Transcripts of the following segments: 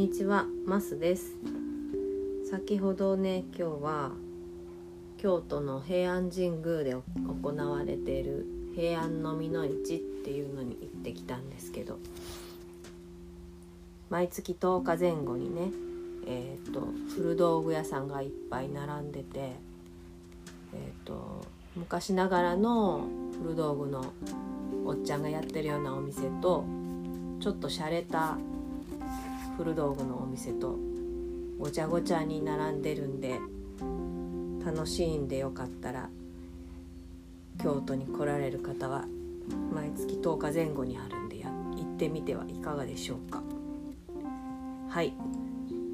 にちは、マスです。先ほどね、今日は京都の平安神宮で行われている平安のみの市っていうのに行ってきたんですけど、毎月10日前後にね、えっ、と古道具屋さんがいっぱい並んでて、えっ、と昔ながらの古道具のおっちゃんがやってるようなお店とちょっと洒落た古道具のお店とごちゃごちゃに並んでるんで楽しいんでよかったら京都に来られる方は毎月10日前後にあるんでや行ってみてはいかがでしょうか。はい。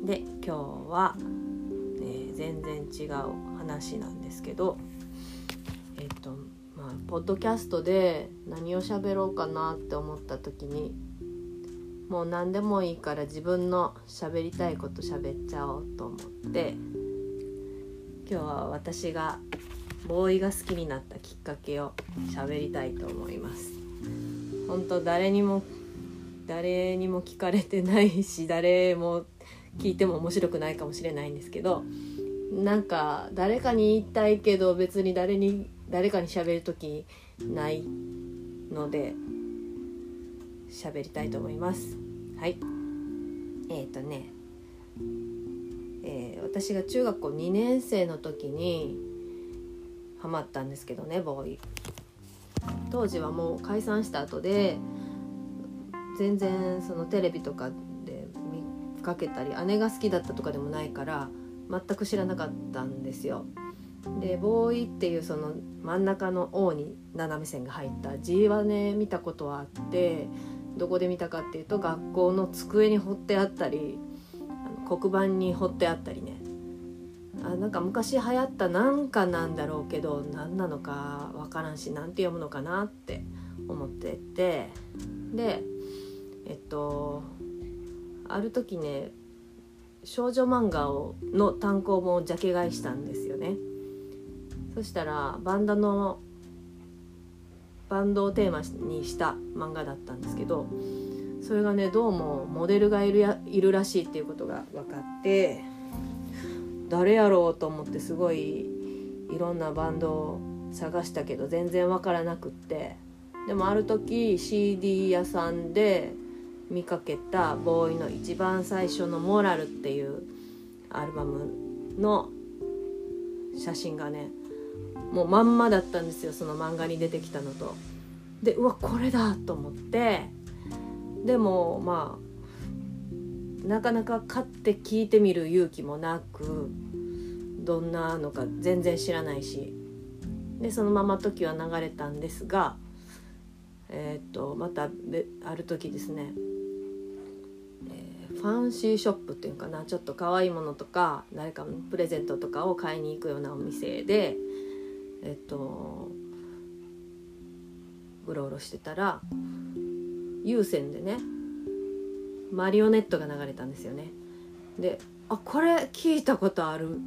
で今日は、えー全然違う話なんですけどえっとまあポッドキャストで何を喋ろうかなって思った時にもう何でもいいから自分の喋りたいこと喋っちゃおうと思って今日は私がボーイが好きになったきっかけを喋りたいと思います。本当誰にも誰にも聞かれてないし 誰も聞いても面白くないかもしれないんですけどなんか誰かに言いたいけど別に誰に誰かに喋る時ないので喋りたいと思います。はい。えっ、とね、えー私が中学校2年生の時にハマったんですけどねボーイ。当時はもう解散した後で全然そのテレビとかで見かけたり姉が好きだったとかでもないから全く知らなかったんですよ。でボーイっていうその真ん中の O に斜め線が入った。字はね見たことはあってどこで見たかっていうと学校の机に彫ってあったりあの黒板に彫ってあったりね。あなんか昔流行ったなんかなんだろうけど何なのかわからんし何て読むのかなって思ってて。でえっとある時ね少女漫画をの単行本をジャケ買いしたんですよね。そしたらバンドのバンドをテーマにした漫画だったんですけどそれがねどうもモデルがいるやいるらしいっていうことが分かって誰やろうと思ってすごいいろんなバンドを探したけど全然分からなくってでもある時 CD 屋さんで見かけたボーイの一番最初の「モラル」っていうアルバムの写真がねもうまんまだったんですよその漫画に出てきたのと。でうわこれだと思ってでもまあなかなか買って聞いてみる勇気もなくどんなのか全然知らないしでそのまま時は流れたんですがえーっとまたある時ですねえファンシーショップっていうかなちょっと可愛いものとか誰かのプレゼントとかを買いに行くようなお店でえっとうろうろしてたら有線でねマリオネットが流れたんですよね。であこれ聞いたことある。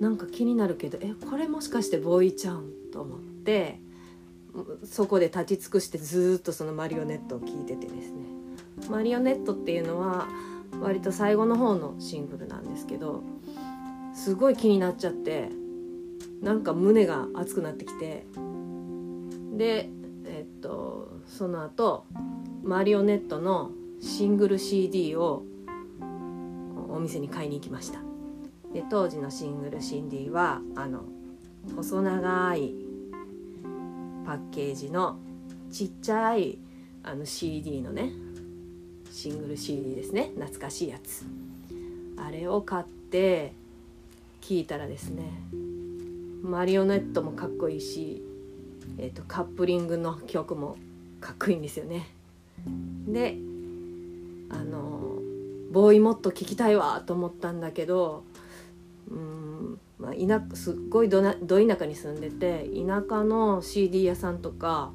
なんか気になるけどえこれもしかしてボーイちゃんと思ってそこで立ち尽くしてずっとそのマリオネットを聞いててですね。マリオネットっていうのは割と最後の方のシングルなんですけどすごい気になっちゃってなんか胸が熱くなってきて。でえっとその後マリオネットのシングル CD をお店に買いに行きました。で当時のシングル CD はあの細長いパッケージのちっちゃいあの CD のねシングル CD ですね。懐かしいやつ。あれを買って聞いたらですねマリオネットもかっこいいし、えー、とカップリングの曲もかっこいいんですよね。であのボーイもっと聞きたいわと思ったんだけどうん、まあ、田すっごいどなど田舎に住んでて田舎の CD 屋さんとか、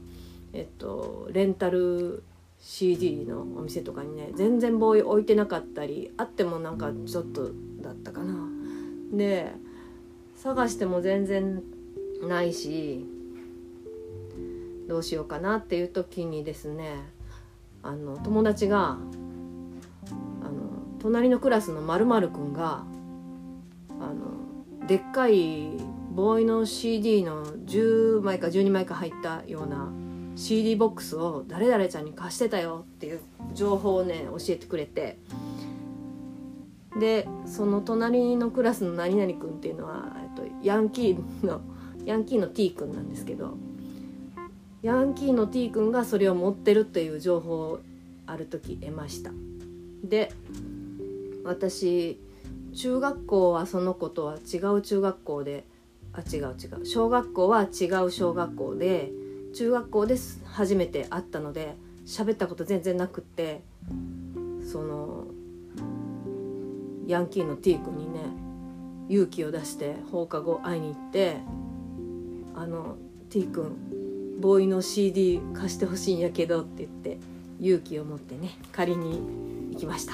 えっと、レンタル CD のお店とかにね全然ボーイ置いてなかったりあってもなんかちょっとだったかな。で探しても全然ないしどうしようかなっていう時にですねあの友達があの隣のクラスのまるくんがあのでっかいボーイの CD の10枚か12枚か入ったような CD ボックスを誰々ちゃんに貸してたよっていう情報をね教えてくれてでその隣のクラスの何々君っていうのは、えっと、ヤンキーの ヤンキーの T 君なんですけどヤンキーの T 君がそれを持ってるっていう情報をある時得ました。で私中学校はその子とは違う中学校であ違う違う小学校は違う小学校で中学校で初めて会ったので喋ったこと全然なくってそのヤンキーの T 君にね勇気を出して放課後会いに行って「あの T 君ボーイの CD 貸してほしいんやけど」って言って勇気を持ってね借りに行きました。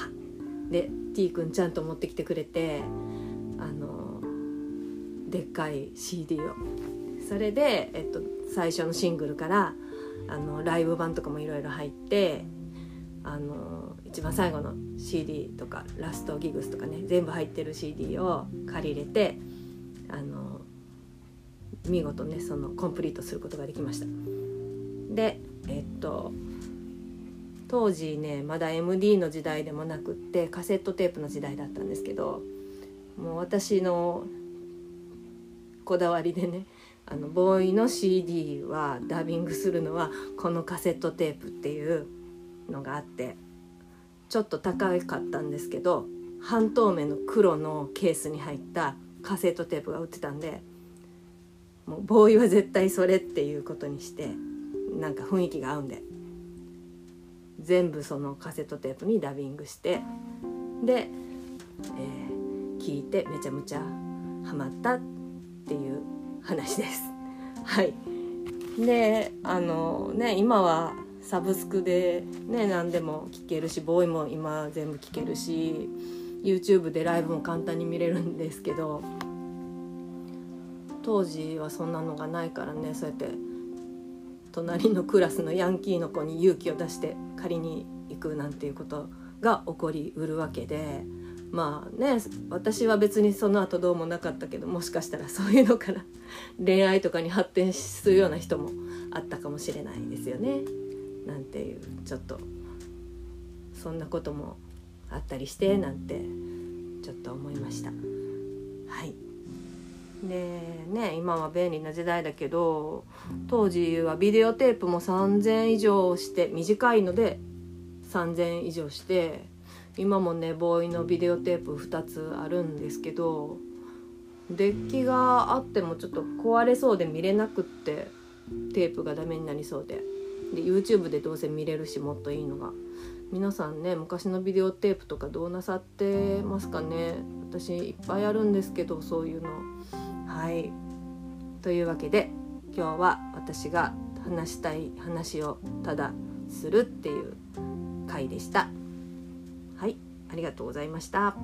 で T 君ちゃんと持ってきてくれてあのでっかい CD を。それで、えっと、最初のシングルからあのライブ版とかもいろいろ入ってあの一番最後の CD とかラストギグスとかね全部入ってる CD を借りれてあの見事ねそのコンプリートすることができました。でえっと当時ねまだ MD の時代でもなくってカセットテープの時代だったんですけどもう私のこだわりでねあのボーイの CD はダビングするのはこのカセットテープっていうのがあってちょっと高かったんですけど半透明の黒のケースに入ったカセットテープが売ってたんでもうボーイは絶対それっていうことにしてなんか雰囲気が合うんで全部そのカセットテープにダビングしてで、えー、聞いてめちゃめちゃハマったっていう話です。はいであのね今はサブスクでね何でも聴けるしボーイも今全部聴けるし YouTube でライブも簡単に見れるんですけど当時はそんなのがないからねそうやって隣のクラスのヤンキーの子に勇気を出して借りに行くなんていうことが起こりうるわけでまあね私は別にその後どうもなかったけどもしかしたらそういうのから恋愛とかに発展するような人もあったかもしれないですよね。なんていうちょっとそんなこともあったりしてなんてちょっと思いました。はい。でね今は便利な時代だけど当時はビデオテープも3,000以上して短いので3,000以上して今もねボーイのビデオテープ2つあるんですけどデッキがあってもちょっと壊れそうで見れなくってテープがダメになりそうでで YouTube でどうせ見れるしもっといいのが。皆さんね昔のビデオテープとかどうなさってますかね。私いっぱいあるんですけどそういうの。はい。というわけで今日は私が話したい話をただするっていう回でした。はい。ありがとうございました。